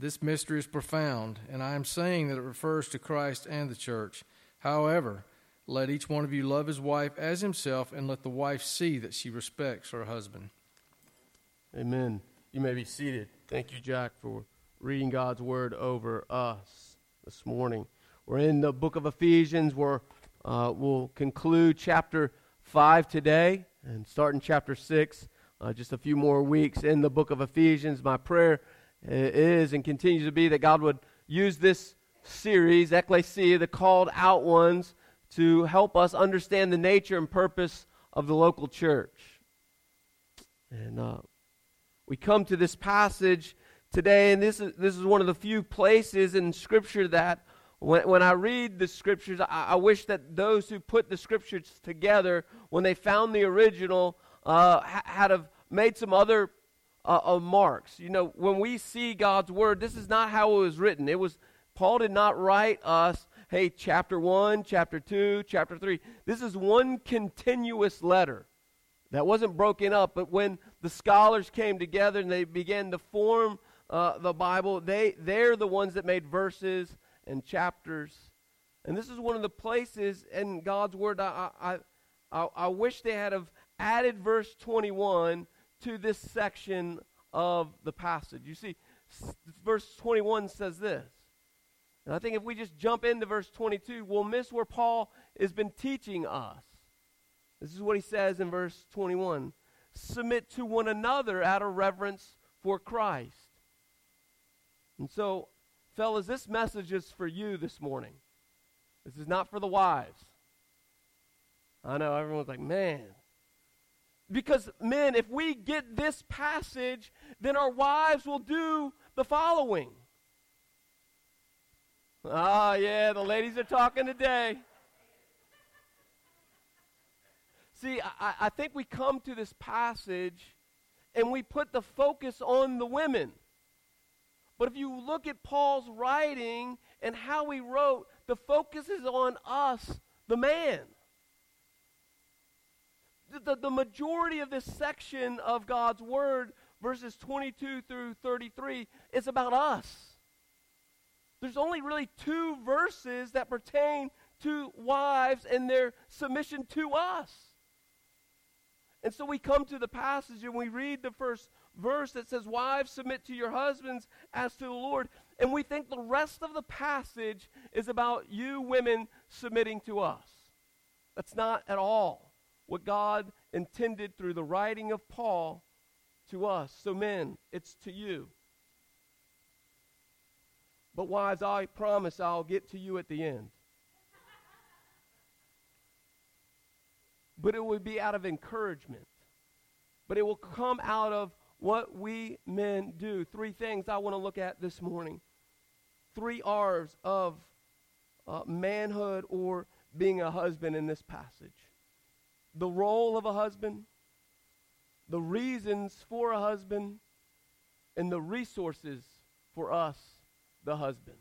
This mystery is profound, and I am saying that it refers to Christ and the church. However, let each one of you love his wife as himself, and let the wife see that she respects her husband. Amen. You may be seated. Thank you, Jack, for reading God's word over us this morning. We're in the book of Ephesians. We're, uh, we'll conclude chapter 5 today and start in chapter 6. Uh, just a few more weeks in the book of Ephesians. My prayer is and continues to be that God would use this series, Ecclesia, the called out ones, to help us understand the nature and purpose of the local church. And uh, we come to this passage today, and this is, this is one of the few places in Scripture that when, when I read the Scriptures, I, I wish that those who put the Scriptures together, when they found the original, uh, had have made some other uh, of marks. You know, when we see God's word, this is not how it was written. It was Paul did not write us, hey, chapter 1, chapter 2, chapter 3. This is one continuous letter that wasn't broken up, but when the scholars came together and they began to form uh, the Bible, they, they're the ones that made verses and chapters. And this is one of the places in God's Word I, I, I, I wish they had have added verse 21 to this section of the passage. You see, verse 21 says this. And I think if we just jump into verse 22, we'll miss where Paul has been teaching us. This is what he says in verse 21 Submit to one another out of reverence for Christ. And so, fellas, this message is for you this morning. This is not for the wives. I know everyone's like, man, because, men, if we get this passage, then our wives will do the following. Ah, yeah, the ladies are talking today. See, I, I think we come to this passage and we put the focus on the women. But if you look at Paul's writing and how he wrote, the focus is on us, the man the, the majority of this section of God's Word, verses 22 through 33, is about us. There's only really two verses that pertain to wives and their submission to us. And so we come to the passage and we read the first verse that says, Wives, submit to your husbands as to the Lord. And we think the rest of the passage is about you women submitting to us. That's not at all what God intended through the writing of Paul to us. So, men, it's to you. But, wives, I promise I'll get to you at the end. but it would be out of encouragement. But it will come out of what we men do. Three things I want to look at this morning. Three R's of uh, manhood or being a husband in this passage the role of a husband, the reasons for a husband, and the resources for us, the husband.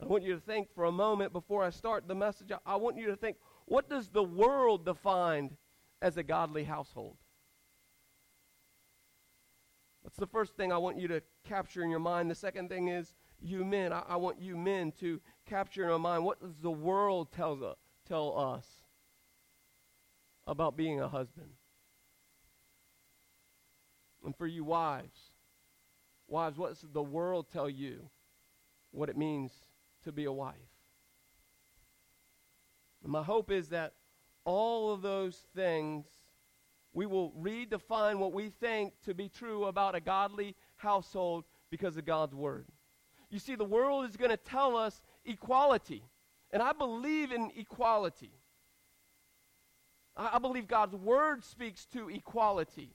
I want you to think for a moment before I start the message. I want you to think what does the world define as a godly household? That's the first thing I want you to capture in your mind. The second thing is you men. I, I want you men to capture in your mind what does the world tell, uh, tell us about being a husband. And for you wives, wives, what does the world tell you what it means to be a wife. And my hope is that all of those things, we will redefine what we think to be true about a godly household because of God's Word. You see, the world is going to tell us equality. And I believe in equality. I believe God's Word speaks to equality.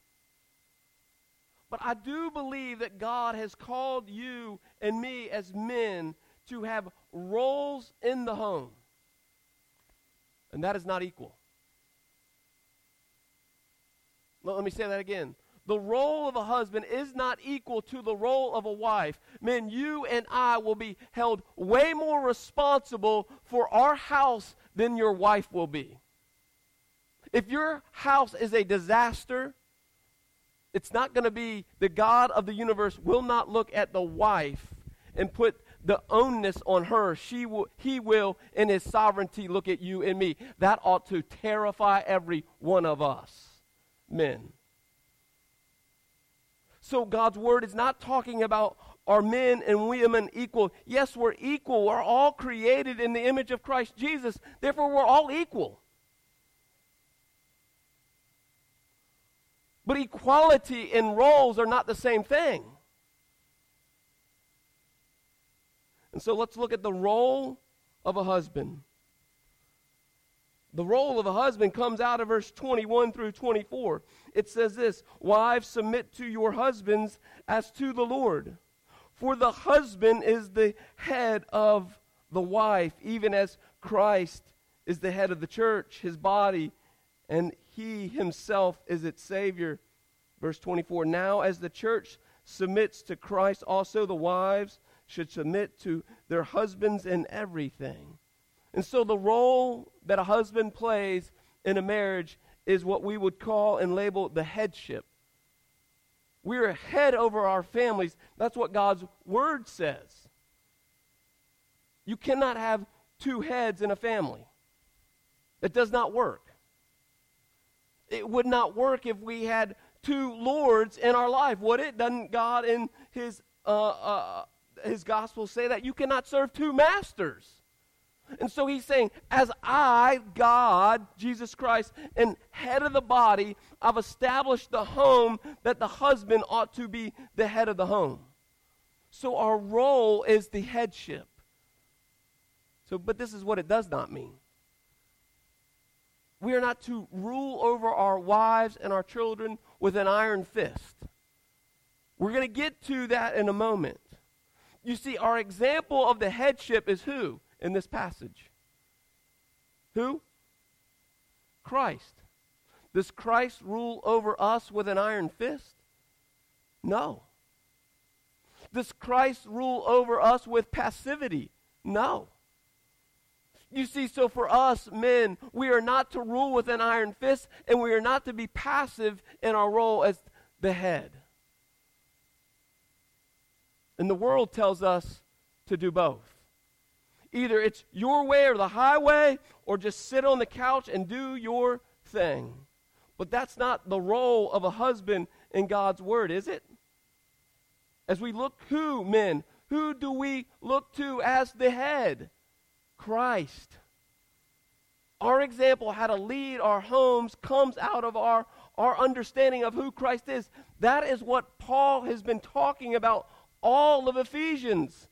But I do believe that God has called you and me as men to have roles in the home. And that is not equal. Let me say that again. The role of a husband is not equal to the role of a wife. Men, you and I will be held way more responsible for our house than your wife will be. If your house is a disaster, it's not going to be the God of the universe will not look at the wife and put the onus on her. She will, he will, in his sovereignty, look at you and me. That ought to terrify every one of us, men. So God's word is not talking about are men and women equal? Yes, we're equal. We're all created in the image of Christ Jesus. Therefore, we're all equal. But equality in roles are not the same thing. And so let's look at the role of a husband. The role of a husband comes out of verse 21 through 24. It says this Wives, submit to your husbands as to the Lord. For the husband is the head of the wife, even as Christ is the head of the church, his body, and he himself is its Savior. Verse 24 Now, as the church submits to Christ, also the wives should submit to their husbands in everything. And so, the role that a husband plays in a marriage is what we would call and label the headship. We're head over our families. That's what God's word says. You cannot have two heads in a family. It does not work. It would not work if we had two lords in our life, would it? Doesn't God in His uh, uh, His gospel say that you cannot serve two masters? And so he's saying, as I, God, Jesus Christ, and head of the body, I've established the home that the husband ought to be the head of the home. So our role is the headship. So, but this is what it does not mean. We are not to rule over our wives and our children with an iron fist. We're going to get to that in a moment. You see, our example of the headship is who in this passage? Who? Christ. Does Christ rule over us with an iron fist? No. Does Christ rule over us with passivity? No. You see, so for us men, we are not to rule with an iron fist, and we are not to be passive in our role as the head. And the world tells us to do both. Either it's your way or the highway, or just sit on the couch and do your thing. But that's not the role of a husband in God's word, is it? As we look who, men, who do we look to as the head? Christ. Our example, how to lead our homes, comes out of our, our understanding of who Christ is. That is what Paul has been talking about all of Ephesians.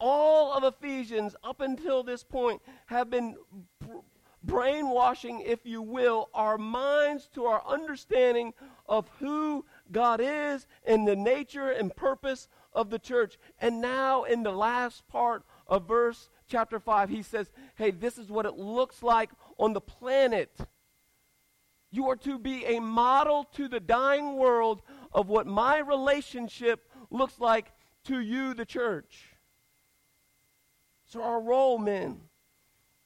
All of Ephesians, up until this point, have been brainwashing, if you will, our minds to our understanding of who God is and the nature and purpose of the church. And now, in the last part of verse chapter 5, he says, Hey, this is what it looks like on the planet. You are to be a model to the dying world of what my relationship looks like to you, the church. So, our role, men,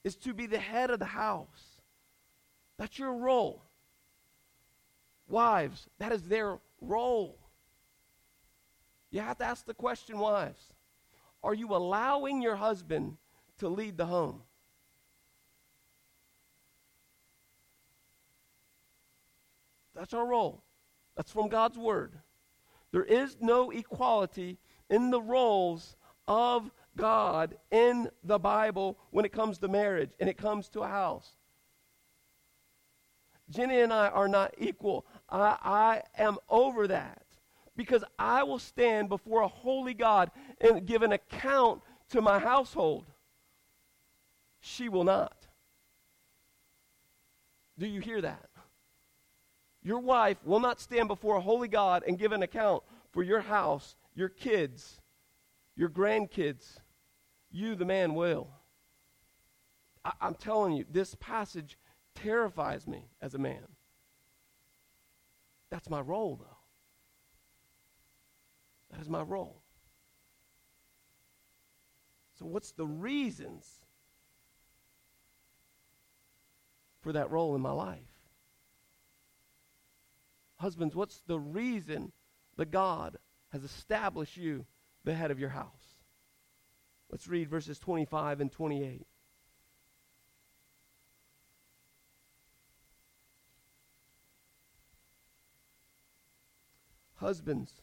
is to be the head of the house. That's your role. Wives, that is their role. You have to ask the question, wives are you allowing your husband to lead the home? That's our role. That's from God's word. There is no equality in the roles of God in the Bible when it comes to marriage and it comes to a house. Jenny and I are not equal. I, I am over that because I will stand before a holy God and give an account to my household. She will not. Do you hear that? Your wife will not stand before a holy God and give an account for your house, your kids, your grandkids. You, the man, will. I, am telling you, this passage terrifies me as a man. That's my role, though. That is my role. So, what's the reasons for that role in my life? Husbands, what's the reason that God has established you the head of your house? Let's read verses 25 and 28. Husbands,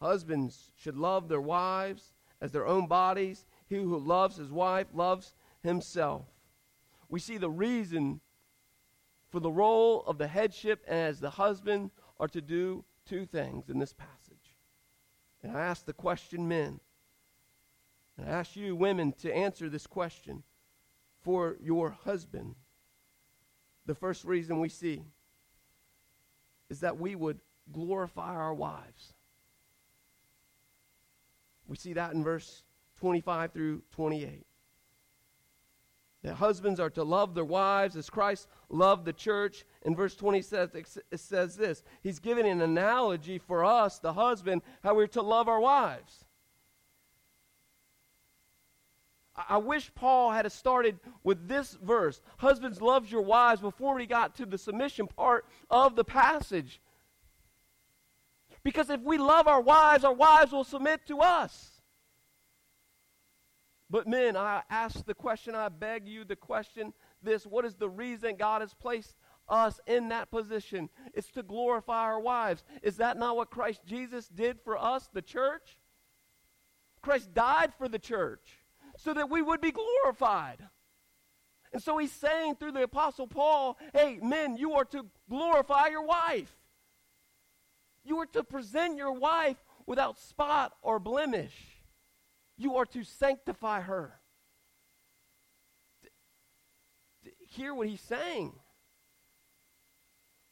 husbands should love their wives as their own bodies. He who loves his wife loves himself. We see the reason for the role of the headship as the husband are to do two things in this passage. And I ask the question, men, and I ask you, women, to answer this question for your husband. The first reason we see is that we would glorify our wives. We see that in verse 25 through 28. That husbands are to love their wives as Christ loved the church. In verse 20 says, it says this He's giving an analogy for us, the husband, how we're to love our wives. I wish Paul had started with this verse Husbands, love your wives before we got to the submission part of the passage. Because if we love our wives, our wives will submit to us. But men, I ask the question, I beg you the question this what is the reason God has placed us in that position? It's to glorify our wives. Is that not what Christ Jesus did for us, the church? Christ died for the church so that we would be glorified. And so he's saying through the Apostle Paul, hey, men, you are to glorify your wife. You are to present your wife without spot or blemish. You are to sanctify her. Hear what he's saying.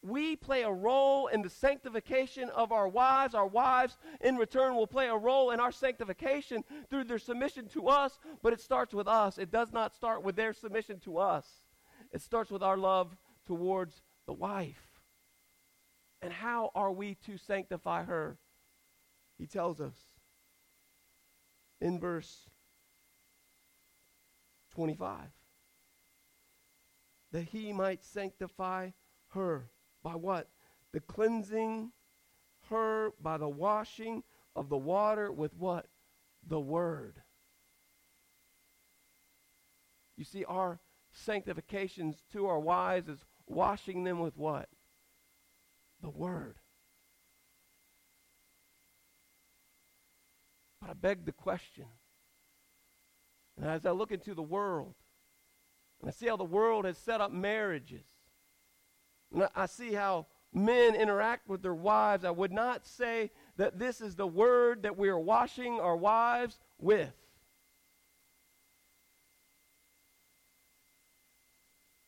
We play a role in the sanctification of our wives. Our wives, in return, will play a role in our sanctification through their submission to us, but it starts with us. It does not start with their submission to us, it starts with our love towards the wife. And how are we to sanctify her? He tells us in verse 25 that he might sanctify her by what? The cleansing her by the washing of the water with what? The word. You see, our sanctifications to our wives is washing them with what? The Word. But I beg the question, and as I look into the world, and I see how the world has set up marriages, and I see how men interact with their wives, I would not say that this is the word that we are washing our wives with.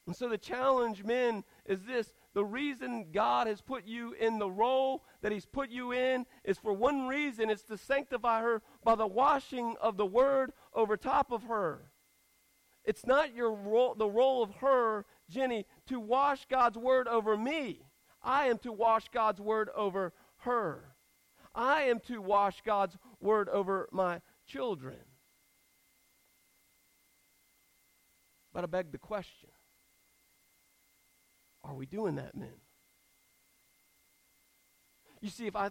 And so the challenge, men, is this the reason God has put you in the role that He's put you in is for one reason it's to sanctify her by the washing of the Word over top of her. It's not your role, the role of her, Jenny, to wash God's Word over me. I am to wash God's Word over her. I am to wash God's word over my children. But I beg the question are we doing that, men? You see, if I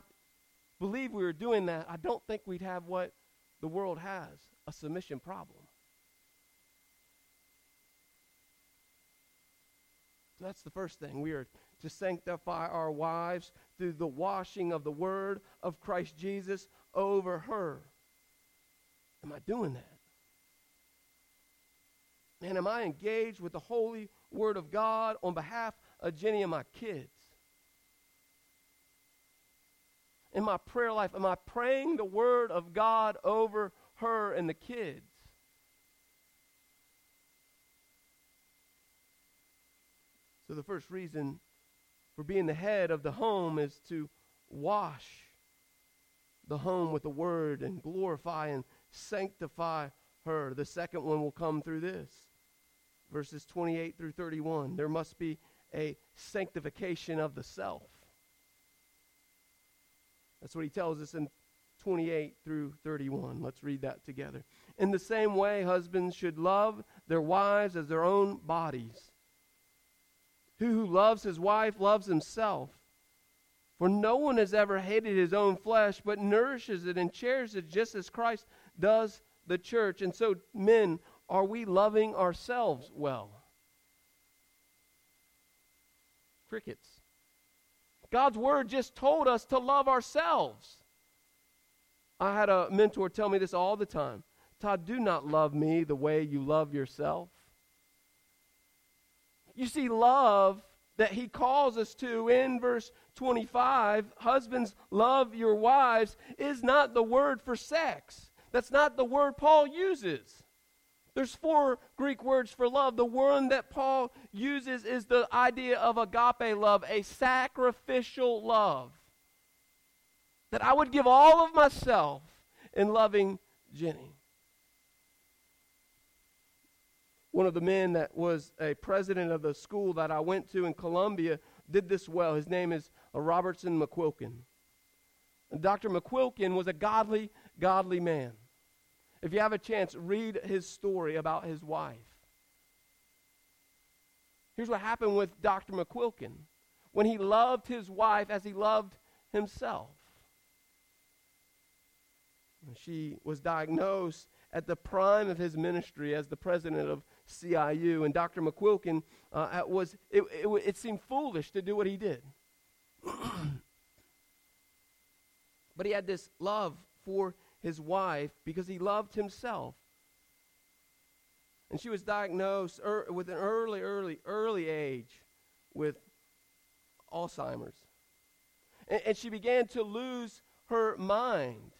believe we were doing that, I don't think we'd have what the world has a submission problem. So that's the first thing. We are to sanctify our wives through the washing of the word of Christ Jesus over her. Am I doing that? And am I engaged with the holy word of God on behalf of Jenny and my kids? In my prayer life, am I praying the word of God over her and the kids? So, the first reason for being the head of the home is to wash the home with the word and glorify and sanctify her. The second one will come through this verses 28 through 31. There must be a sanctification of the self. That's what he tells us in 28 through 31. Let's read that together. In the same way, husbands should love their wives as their own bodies. Who who loves his wife loves himself. For no one has ever hated his own flesh, but nourishes it and cherishes it just as Christ does the church. And so, men, are we loving ourselves well? Crickets. God's word just told us to love ourselves. I had a mentor tell me this all the time Todd, do not love me the way you love yourself. You see, love that he calls us to in verse 25, husbands, love your wives, is not the word for sex. That's not the word Paul uses. There's four Greek words for love. The one that Paul uses is the idea of agape love, a sacrificial love. That I would give all of myself in loving Jenny. one of the men that was a president of the school that I went to in Columbia did this well. His name is Robertson McQuilkin. Dr. McQuilkin was a godly, godly man. If you have a chance, read his story about his wife. Here's what happened with Dr. McQuilkin when he loved his wife as he loved himself. She was diagnosed at the prime of his ministry as the president of CIU. And Dr. McQuilkin uh, was, it, it, it seemed foolish to do what he did. but he had this love for his wife because he loved himself. And she was diagnosed er, with an early, early, early age with Alzheimer's. And, and she began to lose her mind.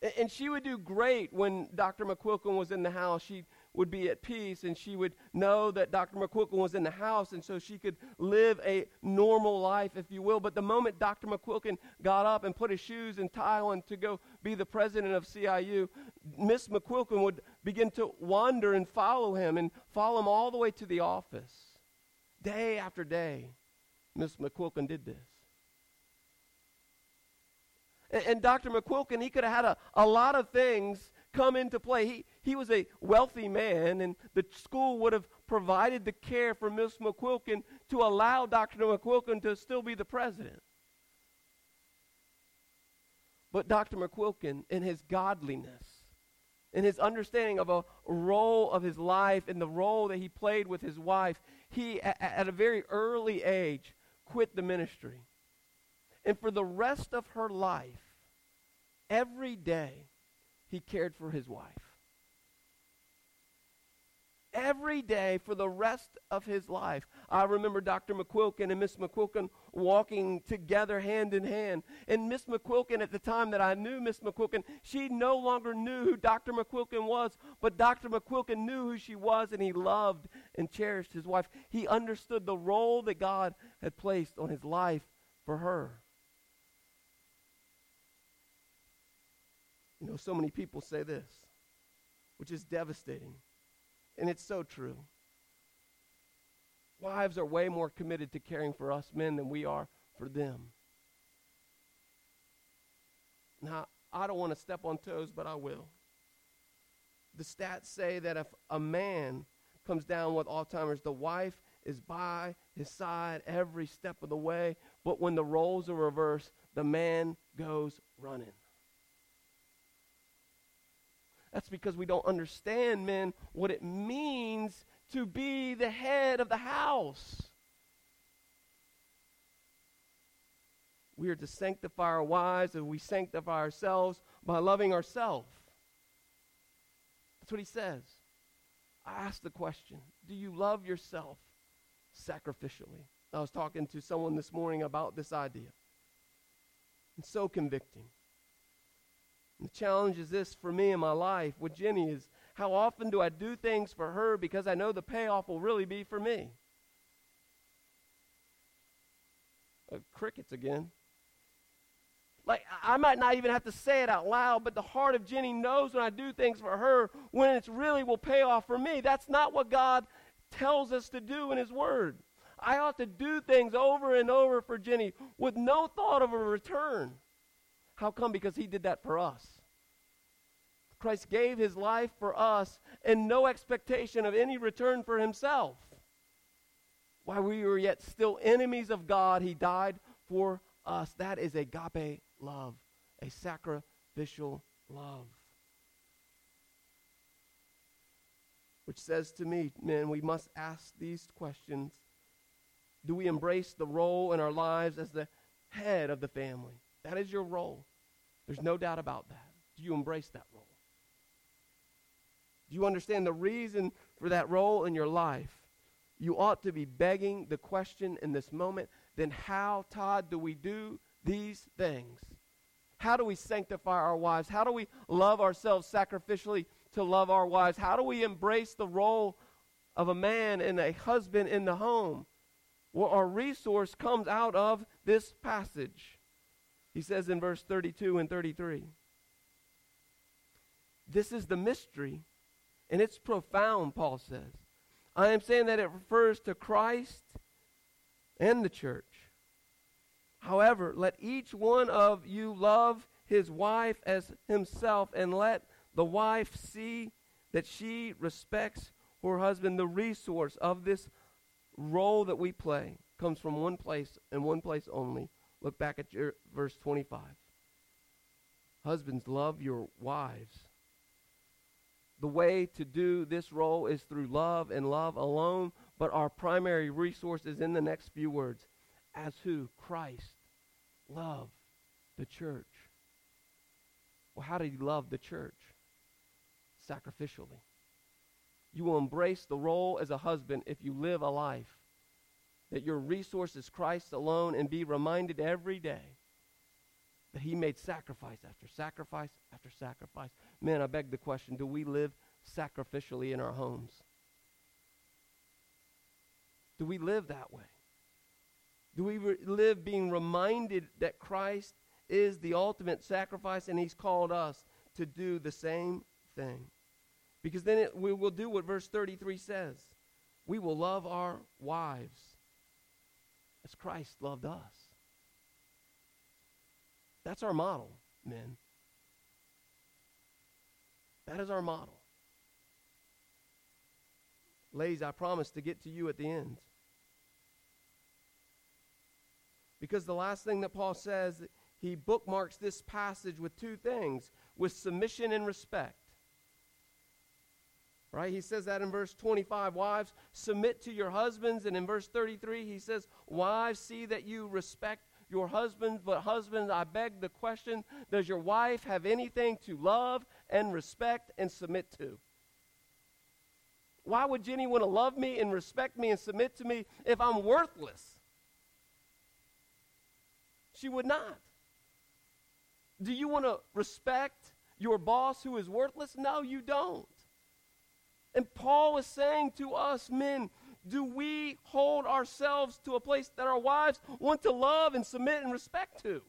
And, and she would do great when Dr. McQuilkin was in the house. She'd would be at peace and she would know that Dr. McQuilkin was in the house and so she could live a normal life, if you will. But the moment Dr. McQuilkin got up and put his shoes and tie on to go be the president of CIU, Miss McQuilkin would begin to wander and follow him and follow him all the way to the office. Day after day, Miss McQuilkin did this. And, Dr. McQuilkin, he could have had a, a lot of things come into play. He, he was a wealthy man, and the school would have provided the care for Miss McQuilkin to allow Dr. McQuilkin to still be the president. But Dr. McQuilkin, in his godliness, in his understanding of a role of his life and the role that he played with his wife, he, at a very early age, quit the ministry. And for the rest of her life, every day, he cared for his wife. Every day for the rest of his life. I remember Dr. McQuilkin and Miss McQuilkin walking together hand in hand. And Miss McQuilkin, at the time that I knew Miss McQuilkin, she no longer knew who Dr. McQuilkin was, but Dr. McQuilkin knew who she was, and he loved and cherished his wife. He understood the role that God had placed on his life for her. Know, so many people say this, which is devastating. And it's so true. Wives are way more committed to caring for us men than we are for them. Now, I don't want to step on toes, but I will. The stats say that if a man comes down with Alzheimer's, the wife is by his side every step of the way, but when the roles are reversed, the man goes running. That's because we don't understand, men, what it means to be the head of the house. We are to sanctify our wives and we sanctify ourselves by loving ourselves. That's what he says. I ask the question Do you love yourself sacrificially? I was talking to someone this morning about this idea. It's so convicting. The challenge is this for me in my life with Jenny is how often do I do things for her because I know the payoff will really be for me? Uh, crickets again. Like, I might not even have to say it out loud, but the heart of Jenny knows when I do things for her when it's really will pay off for me. That's not what God tells us to do in His Word. I ought to do things over and over for Jenny with no thought of a return. How come? Because He did that for us. Christ gave His life for us and no expectation of any return for Himself. While we were yet still enemies of God, He died for us. That is agape love, a sacrificial love. Which says to me, men, we must ask these questions. Do we embrace the role in our lives as the head of the family? That is your role. There's no doubt about that. Do you embrace that role? Do you understand the reason for that role in your life? You ought to be begging the question in this moment then how, Todd, do we do these things? How do we sanctify our wives? How do we love ourselves sacrificially to love our wives? How do we embrace the role of a man and a husband in the home? Well, our resource comes out of this passage. He says in verse 32 and 33 This is the mystery, and it's profound, Paul says. I am saying that it refers to Christ and the church. However, let each one of you love his wife as himself, and let the wife see that she respects her husband. The resource of this role that we play comes from one place and one place only. Look back at your verse 25. Husbands, love your wives. The way to do this role is through love and love alone, but our primary resource is in the next few words. As who? Christ love the church. Well, how did he love the church? Sacrificially. You will embrace the role as a husband if you live a life that your resource is Christ alone and be reminded every day that he made sacrifice after sacrifice after sacrifice. Man, I beg the question do we live sacrificially in our homes? Do we live that way? Do we re- live being reminded that Christ is the ultimate sacrifice and he's called us to do the same thing? Because then it, we will do what verse 33 says. We will love our wives as Christ loved us. That's our model, men. That is our model. Ladies, I promise to get to you at the end. Because the last thing that Paul says, he bookmarks this passage with two things with submission and respect. Right? He says that in verse 25. Wives, submit to your husbands. And in verse 33, he says, Wives, see that you respect your husbands. But husbands, I beg the question Does your wife have anything to love and respect and submit to? Why would Jenny want to love me and respect me and submit to me if I'm worthless? She would not. Do you want to respect your boss who is worthless? No, you don't. And Paul is saying to us, men, do we hold ourselves to a place that our wives want to love and submit and respect to?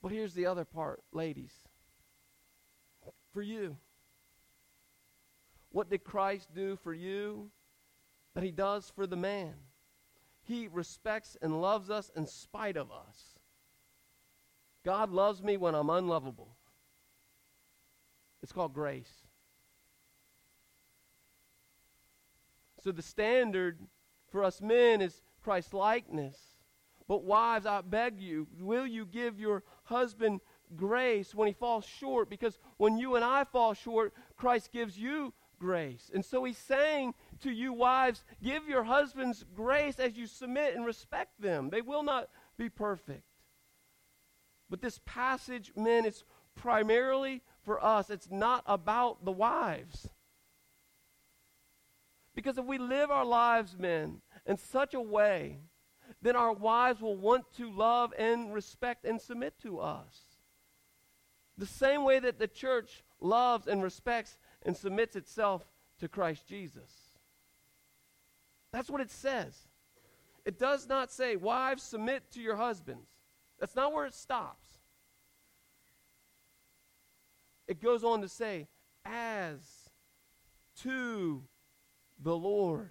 But here's the other part, ladies. For you. What did Christ do for you? that he does for the man. He respects and loves us in spite of us. God loves me when I'm unlovable. It's called grace. So the standard for us men is Christ likeness. But wives, I beg you, will you give your husband grace when he falls short? Because when you and I fall short, Christ gives you grace. And so he's saying to you, wives, give your husbands grace as you submit and respect them. They will not be perfect. But this passage, men, it's primarily for us. It's not about the wives. Because if we live our lives, men, in such a way then our wives will want to love and respect and submit to us. The same way that the church loves and respects and submits itself to Christ Jesus. That's what it says. It does not say, Wives, submit to your husbands. That's not where it stops. It goes on to say, As to the Lord.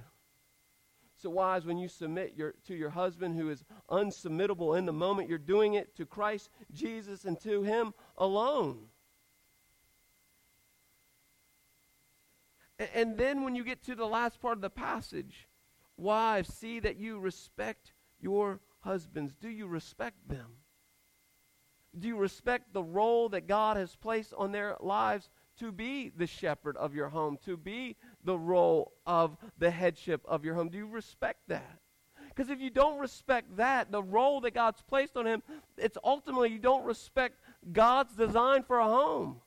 So, wives, when you submit your, to your husband who is unsubmittable in the moment, you're doing it to Christ Jesus and to Him alone. And, and then, when you get to the last part of the passage, wives, see that you respect your husbands. Do you respect them? Do you respect the role that God has placed on their lives to be the shepherd of your home, to be the role of the headship of your home? Do you respect that? Because if you don't respect that, the role that God's placed on him, it's ultimately you don't respect God's design for a home.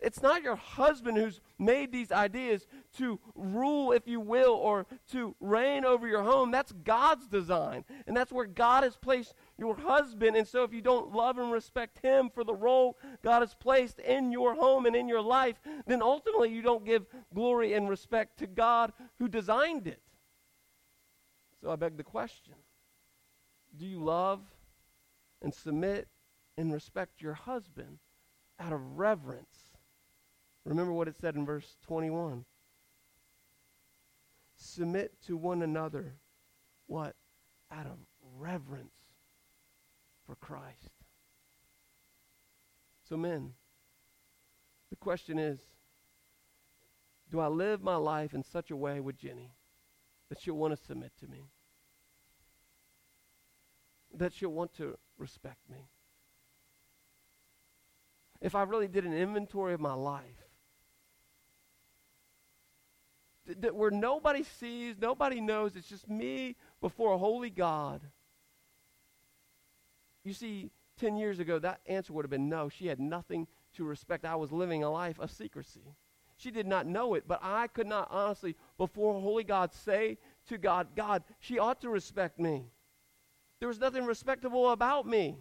It's not your husband who's made these ideas to rule, if you will, or to reign over your home. That's God's design. And that's where God has placed your husband. And so if you don't love and respect him for the role God has placed in your home and in your life, then ultimately you don't give glory and respect to God who designed it. So I beg the question Do you love and submit and respect your husband out of reverence? Remember what it said in verse 21. Submit to one another. What? Out of reverence for Christ. So, men, the question is do I live my life in such a way with Jenny that she'll want to submit to me? That she'll want to respect me? If I really did an inventory of my life, that where nobody sees, nobody knows, it's just me before a holy God. You see, 10 years ago, that answer would have been no. She had nothing to respect. I was living a life of secrecy. She did not know it, but I could not honestly, before holy God, say to God, God, she ought to respect me. There was nothing respectable about me.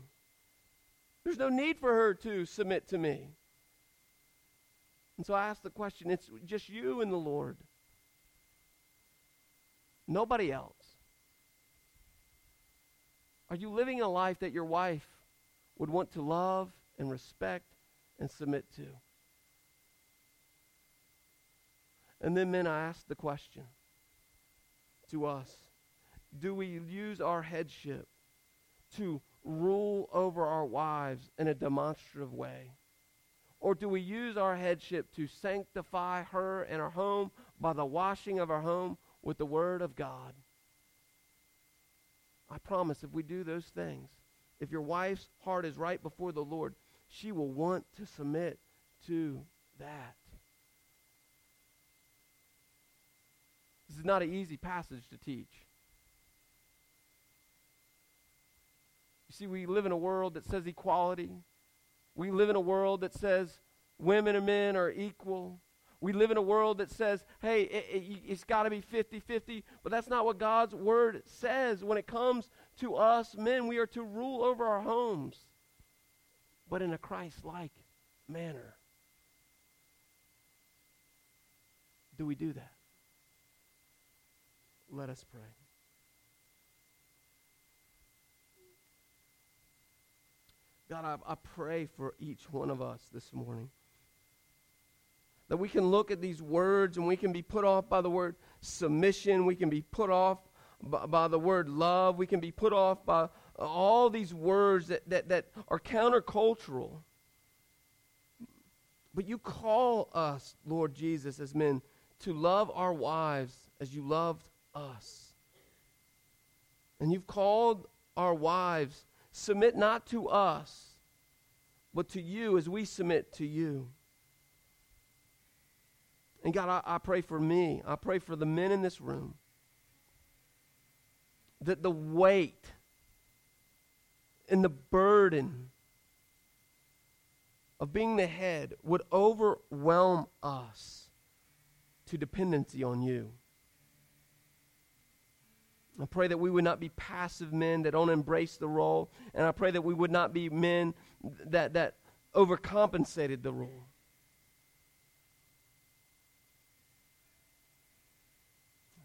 There's no need for her to submit to me. And so I asked the question it's just you and the Lord. Nobody else. Are you living a life that your wife would want to love and respect and submit to? And then, men, I ask the question to us do we use our headship to rule over our wives in a demonstrative way? Or do we use our headship to sanctify her and our home by the washing of our home with the Word of God. I promise if we do those things, if your wife's heart is right before the Lord, she will want to submit to that. This is not an easy passage to teach. You see, we live in a world that says equality. We live in a world that says women and men are equal. We live in a world that says, hey, it, it, has got to be 50 50, but that's not what God's word says. When it comes to us men, we are to rule over our homes, but in a Christ like manner. Do we do that? Let us pray. God, I, I pray for each one of us this morning That we can look at these words and we can be put off by the word submission. We can be put off by, by the word love. We can be put off by all these words that, that, that are countercultural. But you call us, Lord Jesus, as men, to love our wives as you loved us. And you've called our wives, submit not to us, but to you as we submit to you. And God, I, I pray for me. I pray for the men in this room that the weight and the burden of being the head would overwhelm us to dependency on you. I pray that we would not be passive men that don't embrace the role. And I pray that we would not be men that, that overcompensated the role.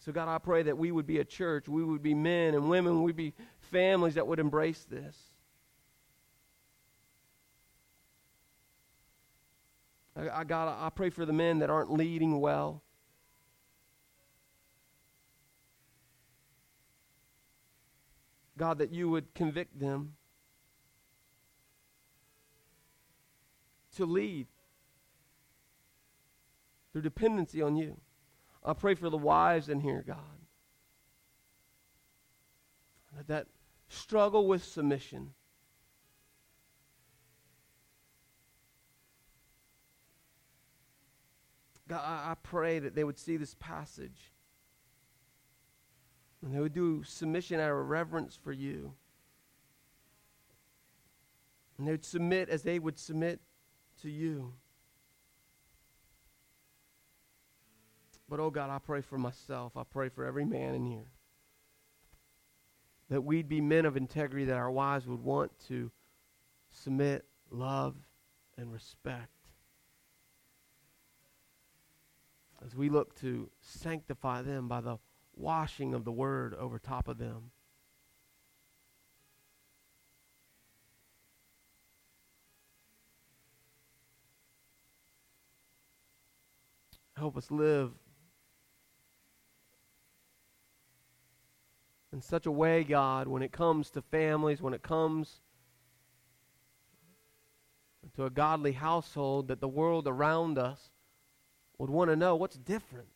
So, God, I pray that we would be a church, we would be men and women, we'd be families that would embrace this. I, I God, I pray for the men that aren't leading well. God, that you would convict them to lead through dependency on you. I pray for the wives in here, God. That struggle with submission. God, I pray that they would see this passage and they would do submission out of reverence for you. And they would submit as they would submit to you. But oh God, I pray for myself. I pray for every man in here. That we'd be men of integrity, that our wives would want to submit, love, and respect. As we look to sanctify them by the washing of the word over top of them. Help us live in such a way, God, when it comes to families, when it comes to a godly household, that the world around us would want to know what's different.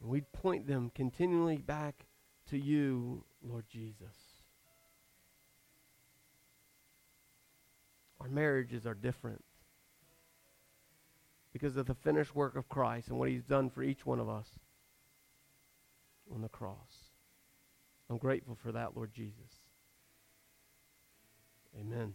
And we'd point them continually back to you, Lord Jesus. Our marriages are different because of the finished work of Christ and what he's done for each one of us on the cross. I'm grateful for that, Lord Jesus. Amen.